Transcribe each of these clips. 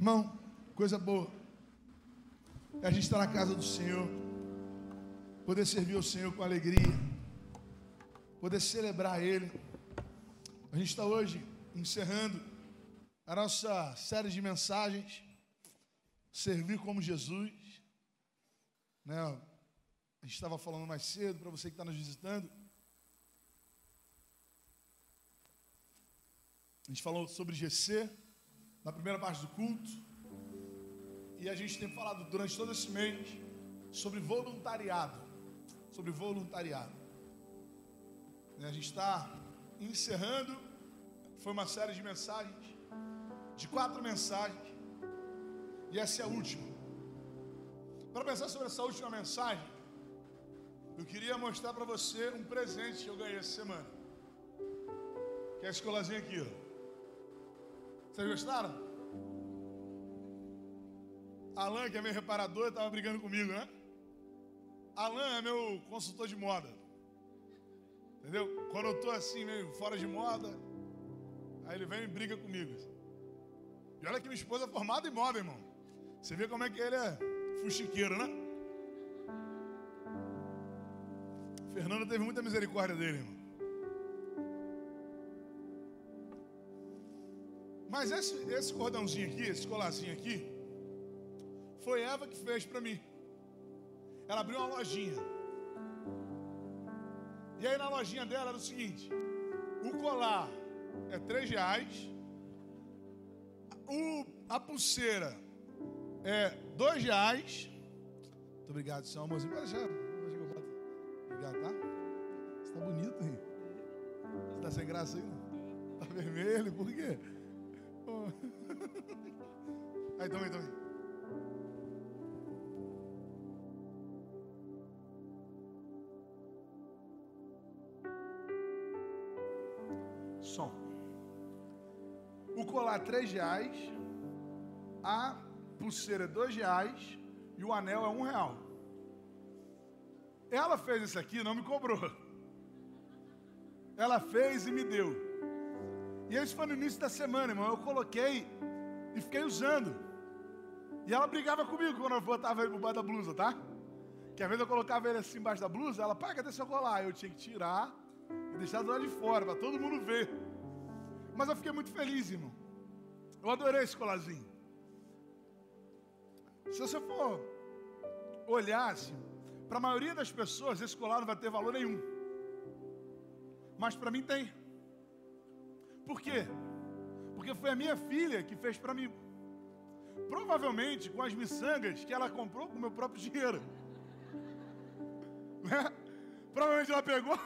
Irmão, coisa boa. É a gente estar na casa do Senhor, poder servir o Senhor com alegria, poder celebrar Ele. A gente está hoje encerrando a nossa série de mensagens, servir como Jesus. Né? A gente estava falando mais cedo para você que está nos visitando. A gente falou sobre GC na primeira parte do culto. E a gente tem falado durante todo esse mês sobre voluntariado. Sobre voluntariado. A gente está encerrando. Foi uma série de mensagens. De quatro mensagens. E essa é a última. Para pensar sobre essa última mensagem, eu queria mostrar para você um presente que eu ganhei essa semana. Que é a escolazinha aqui, ó. Vocês gostaram? Alan, que é meu reparador, estava brigando comigo, né? Alan é meu consultor de moda. Entendeu? Quando eu estou assim, meio fora de moda, aí ele vem e briga comigo. E olha que minha esposa é formada em moda, irmão. Você vê como é que ele é fuxiqueiro, né? Fernando teve muita misericórdia dele, irmão. Mas esse, esse cordãozinho aqui, esse colarzinho aqui, foi Eva que fez para mim. Ela abriu uma lojinha. E aí na lojinha dela era o seguinte: o colar é três reais, o, a pulseira é dois reais. Muito obrigado, seu amorzinho. Pode deixar, deixa eu boto. Obrigado, tá? Você tá bonito, hein? Você tá sem graça aí? Tá vermelho, por quê? Aí, toma aí, toma aí. Som. O colar três reais, a pulseira dois reais e o anel é um real. Ela fez isso aqui, não me cobrou. Ela fez e me deu. E isso foi no início da semana, irmão. Eu coloquei e fiquei usando. E ela brigava comigo quando eu botava ele por baixo da blusa, tá? Que às vezes eu colocava ele assim embaixo da blusa, ela, pai, cadê seu colar? Eu tinha que tirar e deixar do lado de fora, para todo mundo ver. Mas eu fiquei muito feliz, irmão. Eu adorei esse colarzinho. Se você for olhar assim, para a maioria das pessoas, esse colar não vai ter valor nenhum. Mas para mim tem. Por quê? Porque foi a minha filha que fez para mim. Provavelmente com as miçangas que ela comprou com o meu próprio dinheiro. Né? Provavelmente ela pegou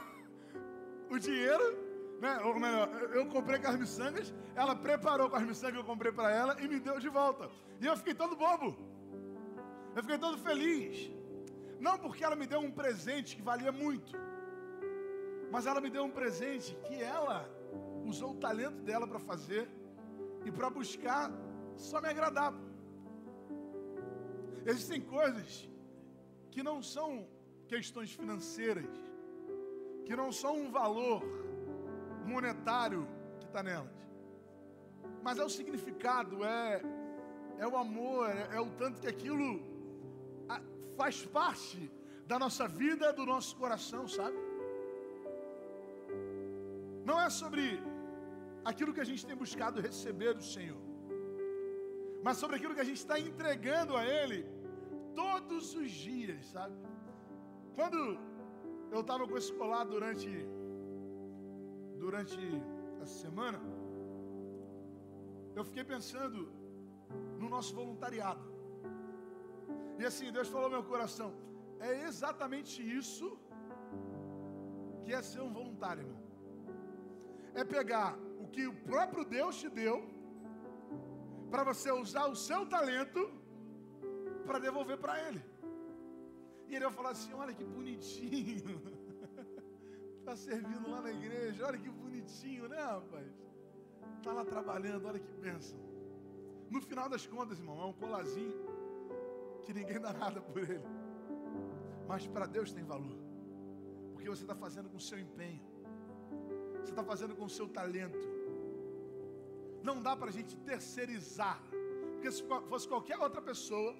o dinheiro, né? ou melhor, eu comprei com as miçangas, ela preparou com as miçangas que eu comprei para ela e me deu de volta. E eu fiquei todo bobo. Eu fiquei todo feliz. Não porque ela me deu um presente que valia muito, mas ela me deu um presente que ela usou o talento dela para fazer e para buscar só me agradar. Existem coisas que não são questões financeiras, que não são um valor monetário que está nelas, mas é o significado, é, é o amor, é, é o tanto que aquilo faz parte da nossa vida, do nosso coração, sabe? Não é sobre aquilo que a gente tem buscado receber do Senhor, mas sobre aquilo que a gente está entregando a Ele todos os dias, sabe? Quando eu estava com esse colar durante durante essa semana, eu fiquei pensando no nosso voluntariado. E assim, Deus falou no meu coração, é exatamente isso que é ser um voluntário, irmão. É pegar que o próprio Deus te deu, para você usar o seu talento para devolver para Ele. E ele vai falar assim: olha que bonitinho. Está servindo lá na igreja, olha que bonitinho, né, rapaz? Está lá trabalhando, olha que bênção. No final das contas, irmão, é um colazinho que ninguém dá nada por ele. Mas para Deus tem valor. Porque você está fazendo com o seu empenho. Você está fazendo com o seu talento. Não dá para a gente terceirizar. Porque se fosse qualquer outra pessoa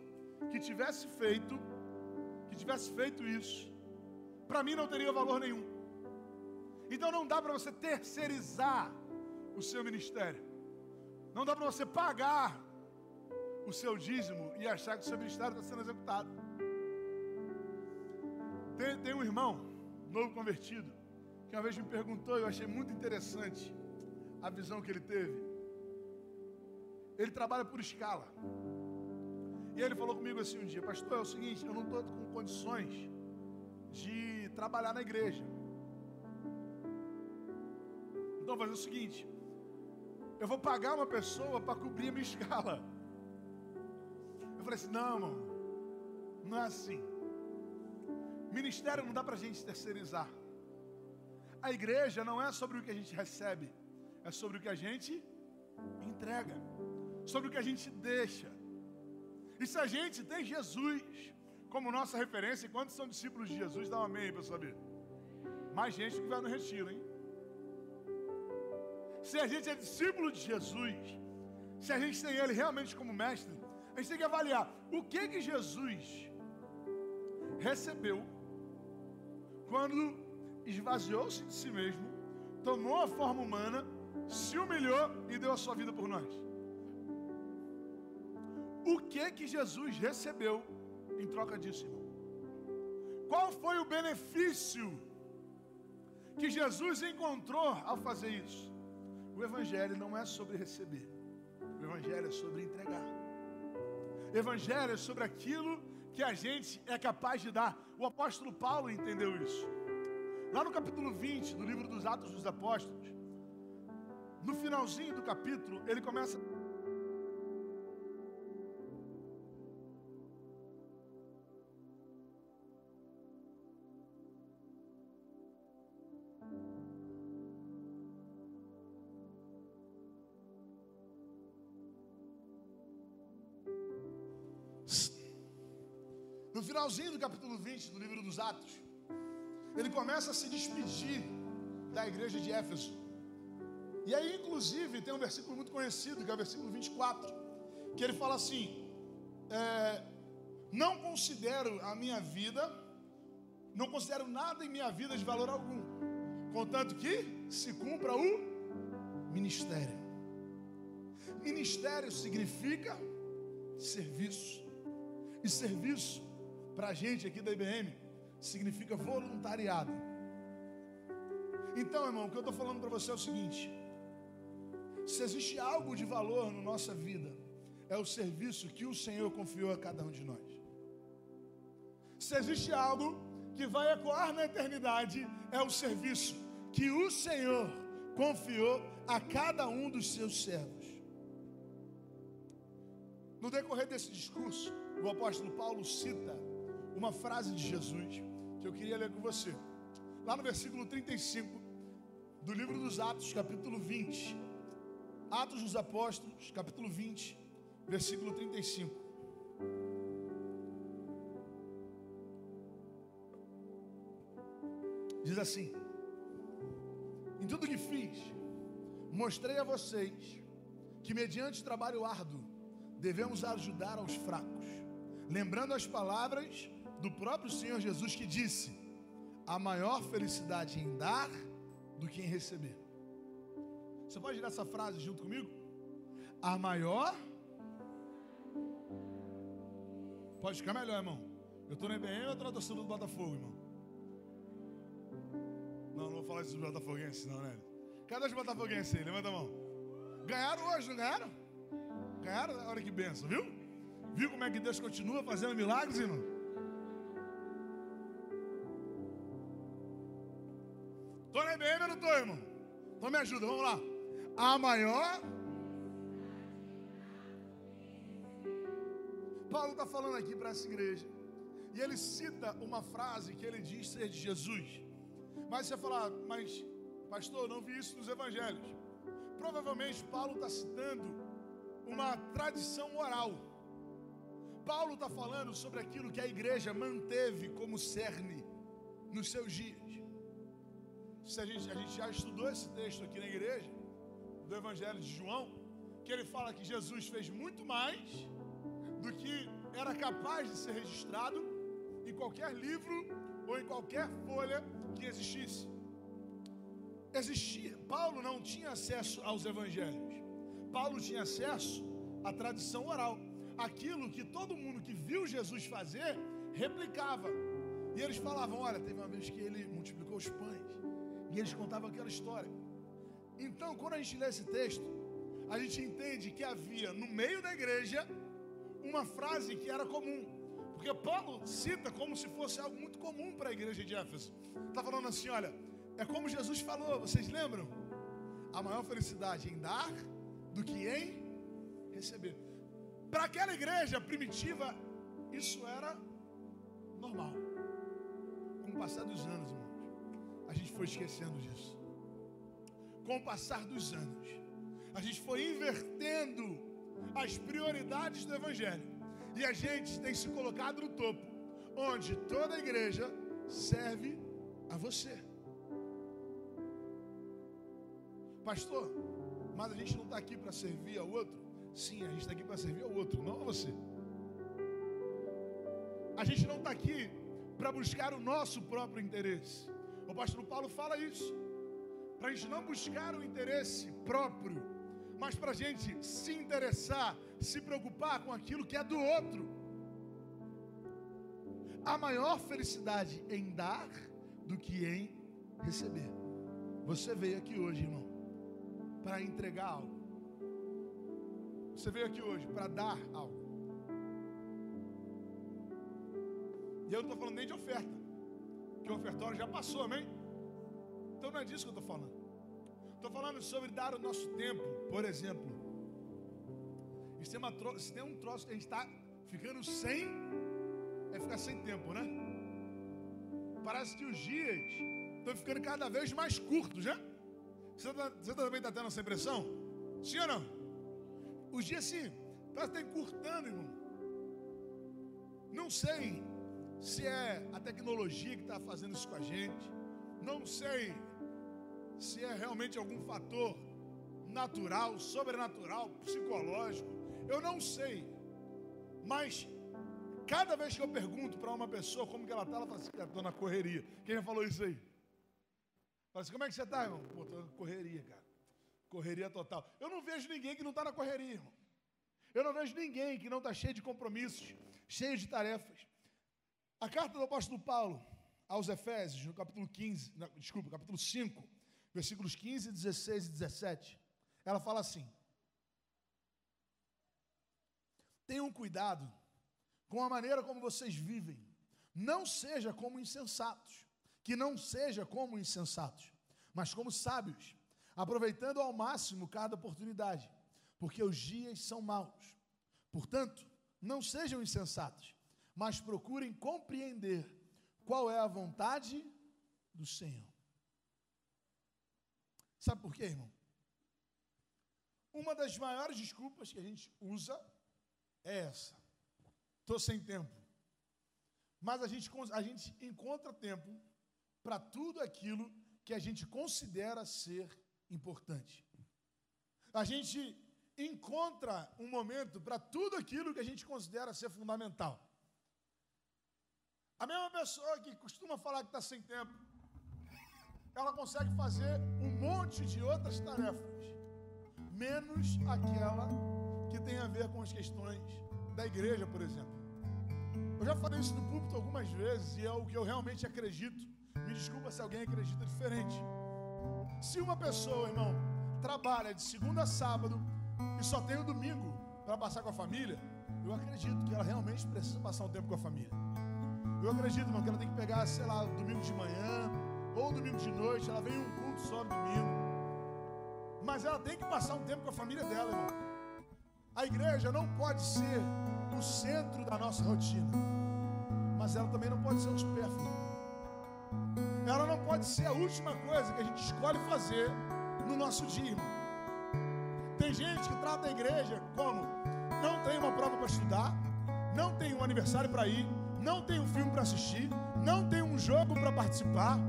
que tivesse feito, que tivesse feito isso, para mim não teria valor nenhum. Então não dá para você terceirizar o seu ministério. Não dá para você pagar o seu dízimo e achar que o seu ministério está sendo executado. Tem, tem um irmão, novo convertido, que uma vez me perguntou, eu achei muito interessante a visão que ele teve. Ele trabalha por escala. E ele falou comigo assim um dia, pastor, é o seguinte, eu não estou com condições de trabalhar na igreja. Então vou fazer o seguinte, eu vou pagar uma pessoa para cobrir a minha escala. Eu falei assim, não, não é assim. Ministério não dá para a gente terceirizar. A igreja não é sobre o que a gente recebe, é sobre o que a gente entrega, sobre o que a gente deixa. E se a gente tem Jesus como nossa referência, quantos são discípulos de Jesus? Dá um amém para saber. Mais gente que vai no retiro, hein? Se a gente é discípulo de Jesus, se a gente tem Ele realmente como mestre, a gente tem que avaliar o que que Jesus recebeu quando esvaziou-se de si mesmo, tomou a forma humana, se humilhou e deu a sua vida por nós. O que que Jesus recebeu em troca disso, irmão? Qual foi o benefício que Jesus encontrou ao fazer isso? O Evangelho não é sobre receber, o Evangelho é sobre entregar. O Evangelho é sobre aquilo que a gente é capaz de dar. O apóstolo Paulo entendeu isso. Lá no capítulo 20 do livro dos Atos dos Apóstolos, no finalzinho do capítulo, ele começa No finalzinho do capítulo 20 do livro dos Atos, ele começa a se despedir da igreja de Éfeso. E aí, inclusive, tem um versículo muito conhecido, que é o versículo 24, que ele fala assim: é, Não considero a minha vida, não considero nada em minha vida de valor algum, contanto que se cumpra o ministério. Ministério significa serviço, e serviço para a gente aqui da IBM, significa voluntariado. Então, irmão, o que eu estou falando para você é o seguinte: se existe algo de valor na nossa vida, é o serviço que o Senhor confiou a cada um de nós. Se existe algo que vai ecoar na eternidade, é o serviço que o Senhor confiou a cada um dos seus servos. No decorrer desse discurso, o apóstolo Paulo cita uma frase de Jesus que eu queria ler com você. Lá no versículo 35 do livro dos Atos, capítulo 20. Atos dos Apóstolos, capítulo 20, versículo 35. Diz assim: Em tudo que fiz, mostrei a vocês que, mediante trabalho árduo, devemos ajudar aos fracos, lembrando as palavras do próprio Senhor Jesus que disse: a maior felicidade em dar do que em receber. Você pode ler essa frase junto comigo? A maior. Pode ficar melhor, irmão. Eu estou na IBM ou estou na torcida do Botafogo, irmão? Não, não vou falar isso dos Botafoguenses, não, né? Cadê os Botafoguenses aí? Levanta a mão. Ganharam hoje, não ganharam? Ganharam? Olha que benção, viu? Viu como é que Deus continua fazendo milagres, irmão? Na IBM ou não estou, irmão? Então me ajuda, vamos lá. A maior. Paulo está falando aqui para essa igreja. E ele cita uma frase que ele diz ser de Jesus. Mas você fala, mas pastor, não vi isso nos evangelhos. Provavelmente Paulo está citando uma tradição oral. Paulo está falando sobre aquilo que a igreja manteve como cerne nos seus dias. Se a, gente, a gente já estudou esse texto aqui na igreja, do Evangelho de João, que ele fala que Jesus fez muito mais do que era capaz de ser registrado em qualquer livro ou em qualquer folha que existisse. Existia, Paulo não tinha acesso aos evangelhos. Paulo tinha acesso à tradição oral. Aquilo que todo mundo que viu Jesus fazer replicava. E eles falavam: Olha, teve uma vez que ele multiplicou os pães. E eles contavam aquela história. Então, quando a gente lê esse texto, a gente entende que havia no meio da igreja uma frase que era comum. Porque Paulo cita como se fosse algo muito comum para a igreja de Éfeso. Está falando assim: olha, é como Jesus falou, vocês lembram? A maior felicidade em dar do que em receber. Para aquela igreja primitiva, isso era normal. Com o passar dos anos, irmãos, a gente foi esquecendo disso. Com o passar dos anos, a gente foi invertendo as prioridades do Evangelho. E a gente tem se colocado no topo, onde toda a igreja serve a você. Pastor, mas a gente não está aqui para servir ao outro? Sim, a gente está aqui para servir ao outro, não a você. A gente não está aqui para buscar o nosso próprio interesse. O pastor Paulo fala isso. Para a gente não buscar o interesse próprio, mas para a gente se interessar, se preocupar com aquilo que é do outro. Há maior felicidade em dar do que em receber. Você veio aqui hoje, irmão, para entregar algo. Você veio aqui hoje para dar algo. E eu não estou falando nem de oferta, que o ofertório já passou, amém? Então não é disso que eu estou falando. Estou falando sobre dar o nosso tempo, por exemplo. Isso tem, uma, isso tem um troço que a gente está ficando sem, é ficar sem tempo, né? Parece que os dias estão ficando cada vez mais curtos, né? Você, tá, você também está tendo essa impressão? Sim ou não? Os dias sim, parece que está encurtando, irmão. Não sei se é a tecnologia que está fazendo isso com a gente. Não sei se é realmente algum fator natural, sobrenatural, psicológico. Eu não sei. Mas cada vez que eu pergunto para uma pessoa como que ela está, ela fala assim, estou na correria. Quem já falou isso aí? Fala assim, como é que você está, irmão? Pô, estou na correria, cara. Correria total. Eu não vejo ninguém que não está na correria, irmão. Eu não vejo ninguém que não está cheio de compromissos, cheio de tarefas. A carta do apóstolo Paulo aos Efésios, no capítulo 15, não, desculpa, capítulo 5, versículos 15, 16 e 17, ela fala assim: Tenham cuidado com a maneira como vocês vivem, não seja como insensatos, que não seja como insensatos, mas como sábios, aproveitando ao máximo cada oportunidade, porque os dias são maus. Portanto, não sejam insensatos, mas procurem compreender qual é a vontade do Senhor. Sabe por quê, irmão? Uma das maiores desculpas que a gente usa é essa. Estou sem tempo. Mas a gente, a gente encontra tempo para tudo aquilo que a gente considera ser importante. A gente encontra um momento para tudo aquilo que a gente considera ser fundamental. A mesma pessoa que costuma falar que está sem tempo, ela consegue fazer um monte de outras tarefas, menos aquela que tem a ver com as questões da igreja, por exemplo. Eu já falei isso no púlpito algumas vezes e é o que eu realmente acredito. Me desculpa se alguém acredita diferente. Se uma pessoa, irmão, trabalha de segunda a sábado e só tem o domingo para passar com a família, eu acredito que ela realmente precisa passar um tempo com a família. Eu acredito, irmão, que ela tem que pegar, sei lá, domingo de manhã, ou domingo de noite, ela vem um culto só no domingo. Mas ela tem que passar um tempo com a família dela, irmão. A igreja não pode ser o centro da nossa rotina, mas ela também não pode ser um supérfluo. Ela não pode ser a última coisa que a gente escolhe fazer no nosso dia. Irmão. Tem gente que trata a igreja como não tem uma prova para estudar, não tem um aniversário para ir, não tem um filme para assistir, não tem um jogo para participar,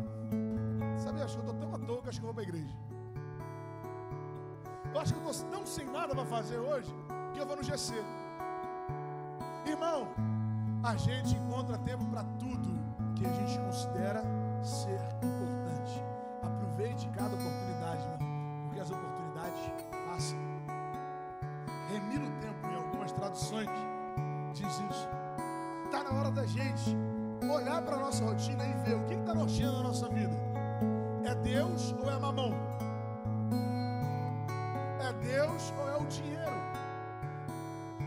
Sabe, acho que eu estou tão à toa que acho que eu vou para a igreja. Eu acho que eu estou tão sem nada para fazer hoje que eu vou no GC. Irmão, a gente encontra tempo para tudo que a gente considera ser importante. Aproveite cada oportunidade, irmão, porque as oportunidades passam. Remira o tempo em algumas traduções diz isso. Está na hora da gente olhar para a nossa rotina e ver o que está norteando a nossa vida. É Deus ou é mamão? É Deus ou é o dinheiro?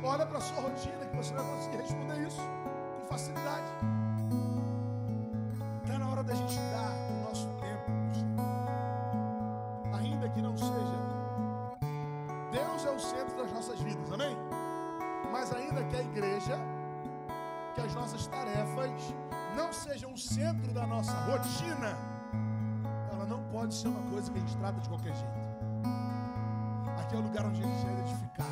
Olha para a sua rotina que você vai conseguir responder isso com facilidade. Pode ser uma coisa que a gente trata de qualquer jeito. Aqui é o lugar onde a gente é edificado.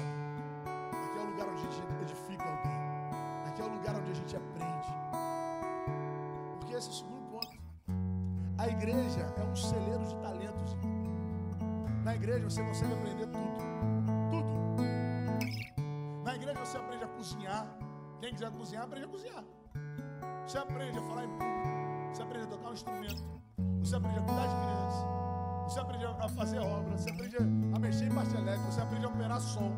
Aqui é o lugar onde a gente edifica alguém. Aqui é o lugar onde a gente aprende. Porque esse é o segundo ponto. A igreja é um celeiro de talentos. Na igreja você consegue aprender tudo. Tudo. Na igreja você aprende a cozinhar. Quem quiser cozinhar, aprende a cozinhar. Você aprende a falar em público. Você aprende a tocar um instrumento. Você aprende a cuidar de criança. Você aprende a fazer obra. Você aprende a mexer em parte elétrica. Você aprende a operar som.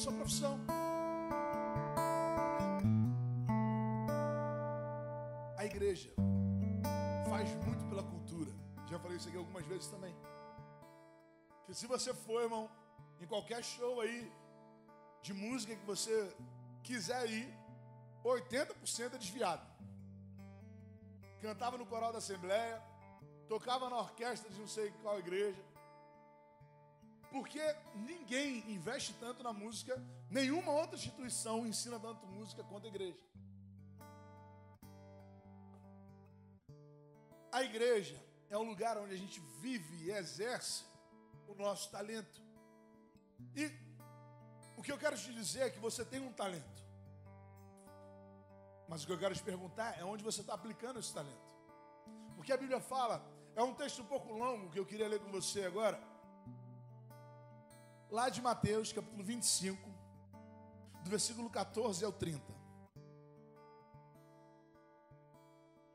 Sua profissão. A igreja faz muito pela cultura. Já falei isso aqui algumas vezes também. Que se você for, irmão, em qualquer show aí de música que você quiser ir, 80% é desviado. Cantava no coral da Assembleia, tocava na orquestra de não sei qual igreja. Porque ninguém investe tanto na música, nenhuma outra instituição ensina tanto música quanto a igreja. A igreja é um lugar onde a gente vive e exerce o nosso talento. E o que eu quero te dizer é que você tem um talento. Mas o que eu quero te perguntar é onde você está aplicando esse talento. Porque a Bíblia fala, é um texto um pouco longo que eu queria ler com você agora. Lá de Mateus, capítulo 25, do versículo 14 ao 30.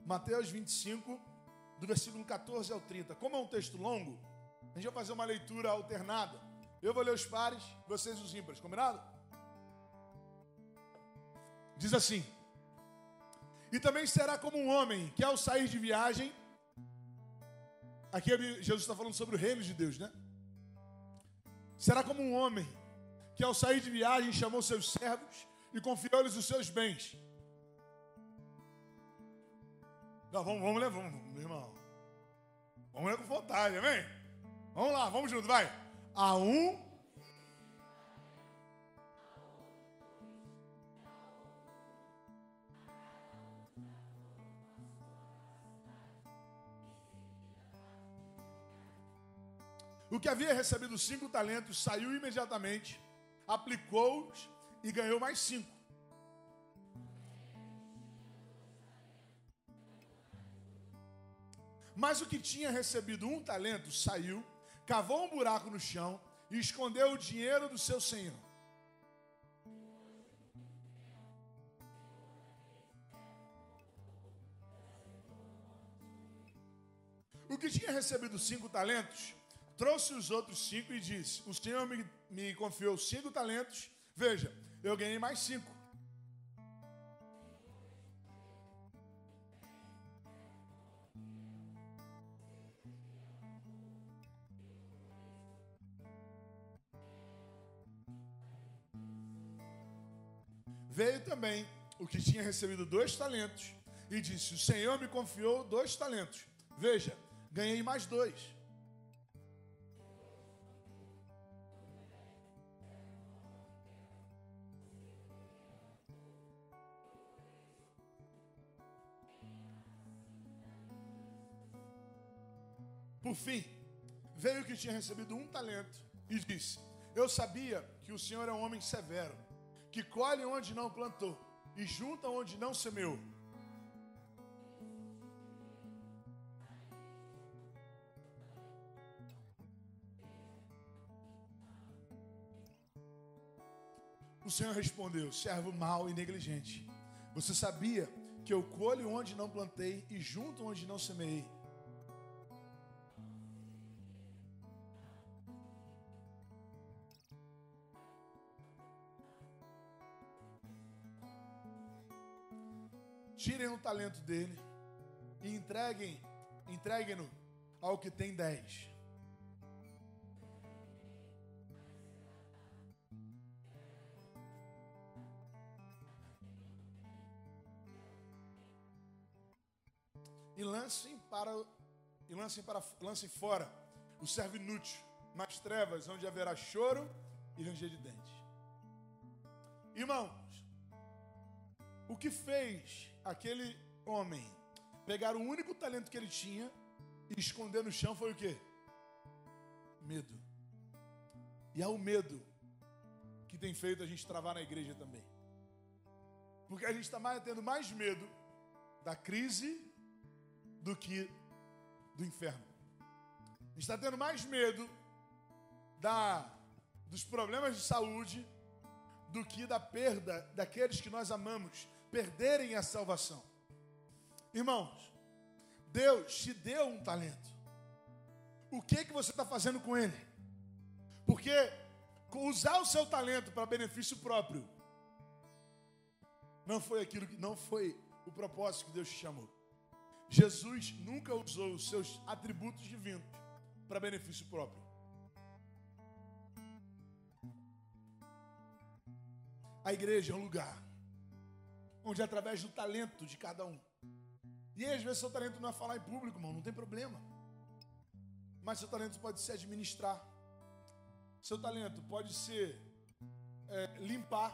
Mateus 25, do versículo 14 ao 30. Como é um texto longo, a gente vai fazer uma leitura alternada. Eu vou ler os pares, vocês os ímpares, combinado? Diz assim: E também será como um homem que ao sair de viagem, aqui Jesus está falando sobre o reino de Deus, né? Será como um homem que ao sair de viagem chamou seus servos e confiou-lhes os seus bens. Não, vamos, vamos ler, vamos, meu irmão. Vamos ler com vontade, amém? Vamos lá, vamos junto, vai. A um. O que havia recebido cinco talentos saiu imediatamente, aplicou-os e ganhou mais cinco. Mas o que tinha recebido um talento saiu, cavou um buraco no chão e escondeu o dinheiro do seu senhor. O que tinha recebido cinco talentos trouxe os outros cinco e disse: O Senhor me, me confiou cinco talentos. Veja, eu ganhei mais cinco. Veio também o que tinha recebido dois talentos e disse: O Senhor me confiou dois talentos. Veja, ganhei mais dois. Por fim, veio que tinha recebido um talento e disse: Eu sabia que o Senhor é um homem severo, que colhe onde não plantou e junta onde não semeou. O Senhor respondeu: servo mau e negligente. Você sabia que eu colho onde não plantei e junto onde não semeei. Tirem o talento dele e entreguem, entreguem-no ao que tem dez. E lancem para e lancem para lancem fora o servo inútil nas trevas onde haverá choro e ranger de dentes. Irmãos, o que fez aquele homem pegar o único talento que ele tinha e esconder no chão foi o quê? Medo. E é o medo que tem feito a gente travar na igreja também. Porque a gente está tendo mais medo da crise do que do inferno. A gente está tendo mais medo da, dos problemas de saúde do que da perda daqueles que nós amamos perderem a salvação. Irmãos, Deus te deu um talento. O que que você está fazendo com ele? Porque usar o seu talento para benefício próprio não foi aquilo que não foi o propósito que Deus te chamou. Jesus nunca usou os seus atributos divinos para benefício próprio. A igreja é um lugar onde é através do talento de cada um. E às vezes, seu talento não é falar em público, irmão, não tem problema. Mas seu talento pode ser administrar. Seu talento pode ser é, limpar.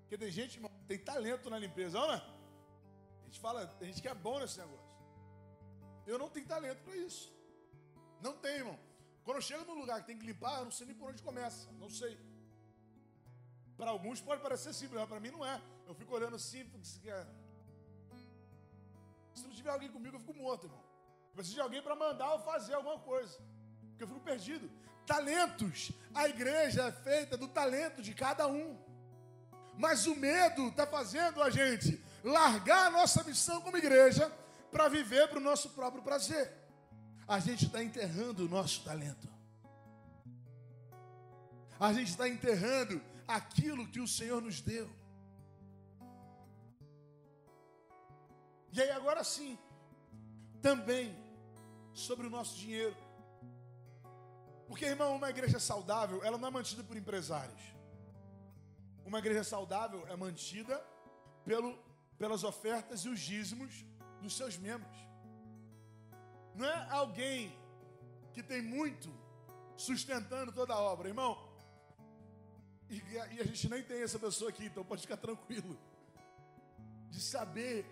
Porque tem gente, irmão, tem talento na limpeza, não é? A gente fala, tem gente que é bom nesse negócio. Eu não tenho talento para isso. Não tenho, irmão. Quando eu chego num lugar que tem que limpar, eu não sei nem por onde começa. Não sei. Para alguns pode parecer simples, mas para mim não é. Eu fico olhando assim, se não tiver alguém comigo, eu fico morto, irmão. Eu preciso de alguém para mandar eu fazer alguma coisa. Porque eu fico perdido. Talentos. A igreja é feita do talento de cada um. Mas o medo está fazendo a gente largar a nossa missão como igreja para viver para o nosso próprio prazer. A gente está enterrando o nosso talento. A gente está enterrando aquilo que o Senhor nos deu. E aí, agora sim, também sobre o nosso dinheiro. Porque, irmão, uma igreja saudável, ela não é mantida por empresários. Uma igreja saudável é mantida pelo, pelas ofertas e os dízimos dos seus membros. Não é alguém que tem muito sustentando toda a obra, irmão. E, e a gente nem tem essa pessoa aqui, então pode ficar tranquilo. De saber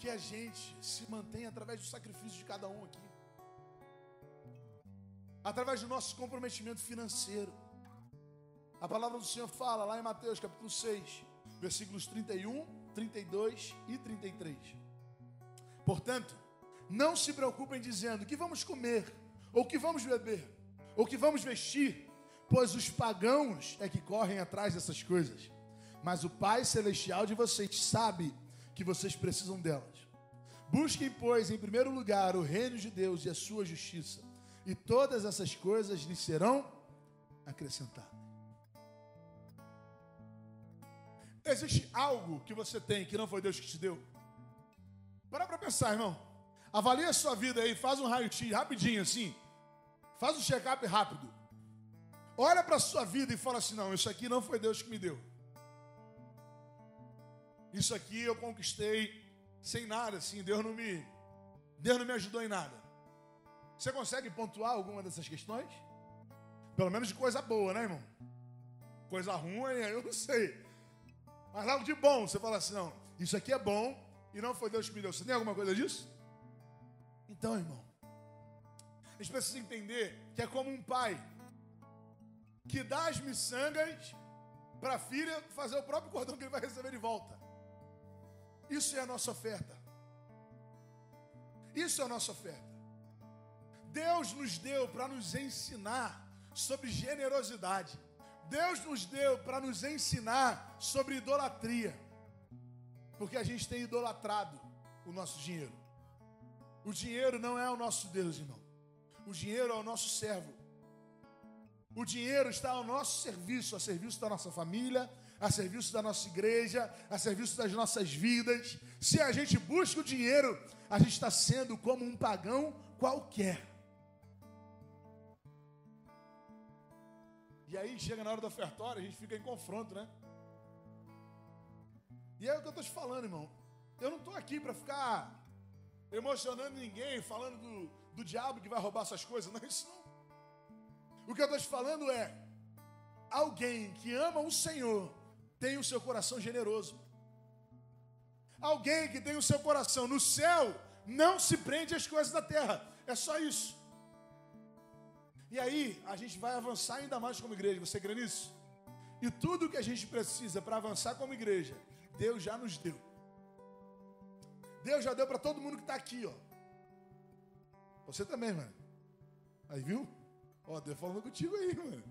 que a gente se mantém através do sacrifício de cada um aqui. Através do nosso comprometimento financeiro. A palavra do Senhor fala lá em Mateus capítulo 6, versículos 31, 32 e 33. Portanto, não se preocupem dizendo que vamos comer, ou que vamos beber, ou que vamos vestir, pois os pagãos é que correm atrás dessas coisas. Mas o Pai celestial de vocês sabe que vocês precisam delas. Busquem, pois, em primeiro lugar o reino de Deus e a sua justiça, e todas essas coisas lhes serão acrescentadas. Existe algo que você tem que não foi Deus que te deu? Para para pensar, irmão. Avalie a sua vida aí, faz um raio-x rapidinho assim. Faz um check-up rápido. Olha para a sua vida e fala assim: não, isso aqui não foi Deus que me deu. Isso aqui eu conquistei sem nada, assim, Deus não me Deus não me ajudou em nada. Você consegue pontuar alguma dessas questões? Pelo menos de coisa boa, né, irmão? Coisa ruim, eu não sei. Mas algo de bom, você fala assim, não, isso aqui é bom e não foi Deus que me deu. Você tem alguma coisa disso? Então, irmão, a gente precisa entender que é como um pai que dá as miçangas para a filha fazer o próprio cordão que ele vai receber de volta. Isso é a nossa oferta. Isso é a nossa oferta. Deus nos deu para nos ensinar sobre generosidade. Deus nos deu para nos ensinar sobre idolatria. Porque a gente tem idolatrado o nosso dinheiro. O dinheiro não é o nosso Deus, irmão. O dinheiro é o nosso servo. O dinheiro está ao nosso serviço, a serviço da nossa família, a serviço da nossa igreja, a serviço das nossas vidas. Se a gente busca o dinheiro, a gente está sendo como um pagão qualquer. E aí chega na hora do ofertório, a gente fica em confronto, né? E é o que eu estou te falando, irmão. Eu não estou aqui para ficar emocionando ninguém, falando do, do diabo que vai roubar suas coisas. Não é isso não. O que eu estou te falando é: alguém que ama o Senhor tem o seu coração generoso. Alguém que tem o seu coração no céu não se prende às coisas da terra. É só isso. E aí, a gente vai avançar ainda mais como igreja. Você crê nisso? E tudo que a gente precisa para avançar como igreja, Deus já nos deu. Deus já deu para todo mundo que está aqui, ó. Você também, mano. Aí, viu? Ó, Deus falando contigo aí, mano.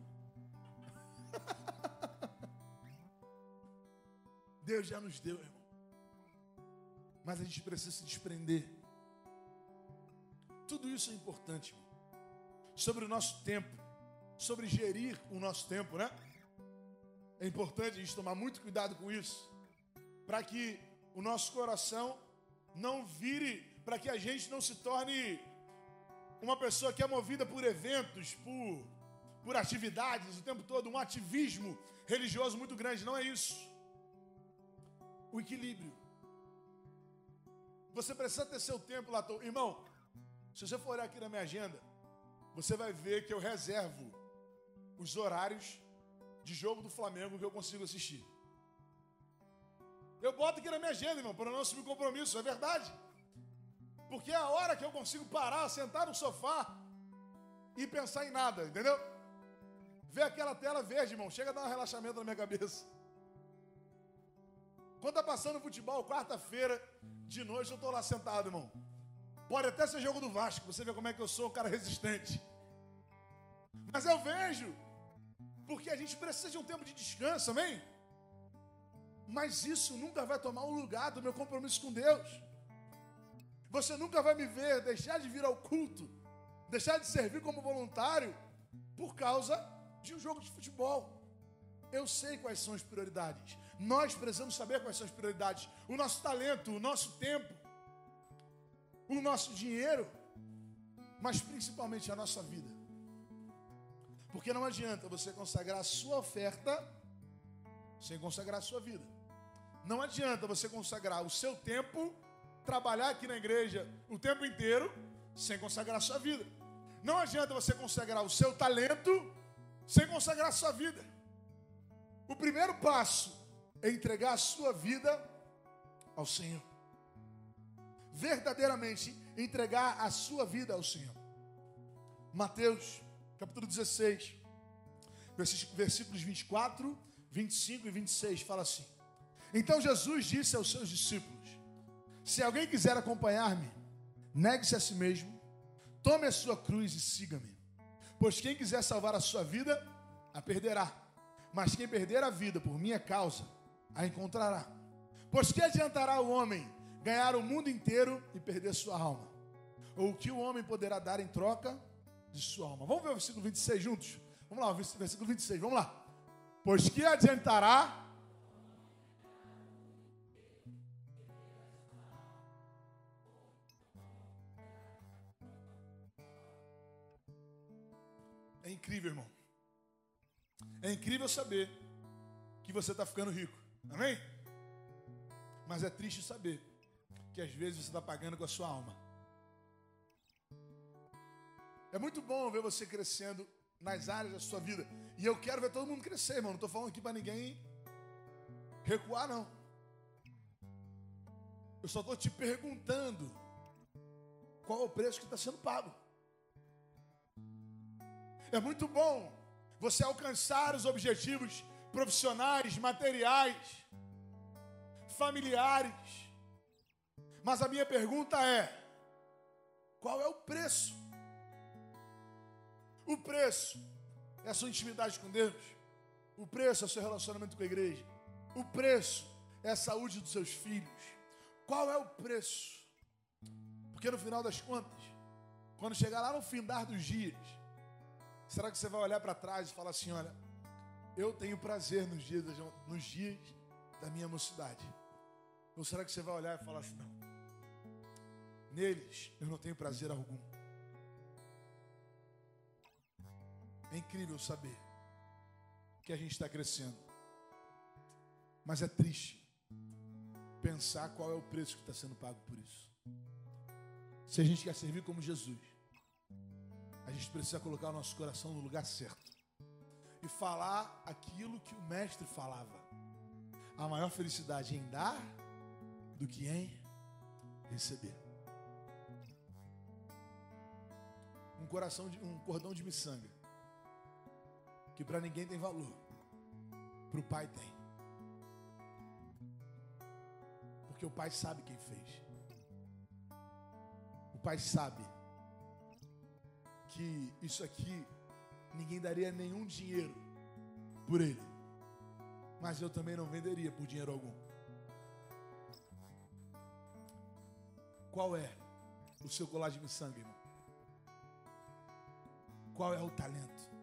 Deus já nos deu, irmão. Mas a gente precisa se desprender. Tudo isso é importante, irmão. Sobre o nosso tempo, sobre gerir o nosso tempo, né? É importante a gente tomar muito cuidado com isso, para que o nosso coração não vire, para que a gente não se torne uma pessoa que é movida por eventos, por, por atividades o tempo todo, um ativismo religioso muito grande. Não é isso. O equilíbrio. Você precisa ter seu tempo lá. Irmão, se você for olhar aqui na minha agenda, você vai ver que eu reservo os horários de jogo do Flamengo que eu consigo assistir. Eu boto aqui na minha agenda, irmão, para não assumir compromisso, é verdade. Porque é a hora que eu consigo parar, sentar no sofá e pensar em nada, entendeu? Ver aquela tela verde, irmão, chega a dar um relaxamento na minha cabeça. Quando tá passando futebol, quarta-feira, de noite, eu tô lá sentado, irmão. Pode até ser jogo do Vasco, você vê como é que eu sou um cara resistente. Mas eu vejo, porque a gente precisa de um tempo de descanso, amém? Mas isso nunca vai tomar o lugar do meu compromisso com Deus. Você nunca vai me ver deixar de vir ao culto, deixar de servir como voluntário por causa de um jogo de futebol. Eu sei quais são as prioridades. Nós precisamos saber quais são as prioridades. O nosso talento, o nosso tempo, o nosso dinheiro, mas principalmente a nossa vida. Porque não adianta você consagrar a sua oferta sem consagrar a sua vida. Não adianta você consagrar o seu tempo trabalhar aqui na igreja o tempo inteiro sem consagrar a sua vida. Não adianta você consagrar o seu talento sem consagrar a sua vida. O primeiro passo é entregar a sua vida ao Senhor. Verdadeiramente entregar a sua vida ao Senhor. Mateus, capítulo 16, versículos 24, 25 e 26 fala assim: Então Jesus disse aos seus discípulos: se alguém quiser acompanhar-me, negue-se a si mesmo, tome a sua cruz e siga-me. Pois quem quiser salvar a sua vida, a perderá. Mas quem perder a vida por minha causa, a encontrará. Pois que adiantará o homem ganhar o mundo inteiro e perder sua alma? Ou o que o homem poderá dar em troca de sua alma? Vamos ver o versículo 26 juntos? Vamos lá, versículo 26, vamos lá. Pois que adiantará É incrível, irmão. É incrível saber que você está ficando rico. Amém? Mas é triste saber que às vezes você está pagando com a sua alma. É muito bom ver você crescendo nas áreas da sua vida. E eu quero ver todo mundo crescer, irmão. Não estou falando aqui para ninguém recuar, não. Eu só estou te perguntando qual é o preço que está sendo pago. É muito bom você alcançar os objetivos profissionais, materiais, familiares. Mas a minha pergunta é: qual é o preço? O preço é a sua intimidade com Deus. O preço é o seu relacionamento com a igreja. O preço é a saúde dos seus filhos. Qual é o preço? Porque no final das contas, quando chegar lá no findar dos dias, será que você vai olhar para trás e falar assim: olha, eu tenho prazer nos dias, nos dias da minha mocidade? Ou será que você vai olhar e falar assim: não, neles eu não tenho prazer algum? É incrível saber que a gente está crescendo, mas é triste pensar qual é o preço que está sendo pago por isso. Se a gente quer servir como Jesus, a gente precisa colocar o nosso coração no lugar certo e falar aquilo que o Mestre falava. A maior felicidade em dar do que em receber. Um coração de um cordão de miçanga que para ninguém tem valor, para o pai tem. Porque o pai sabe quem fez. O pai sabe que isso aqui ninguém daria nenhum dinheiro por ele. Mas eu também não venderia por dinheiro algum. Qual é o seu colar de sangue, irmão? Qual é o talento?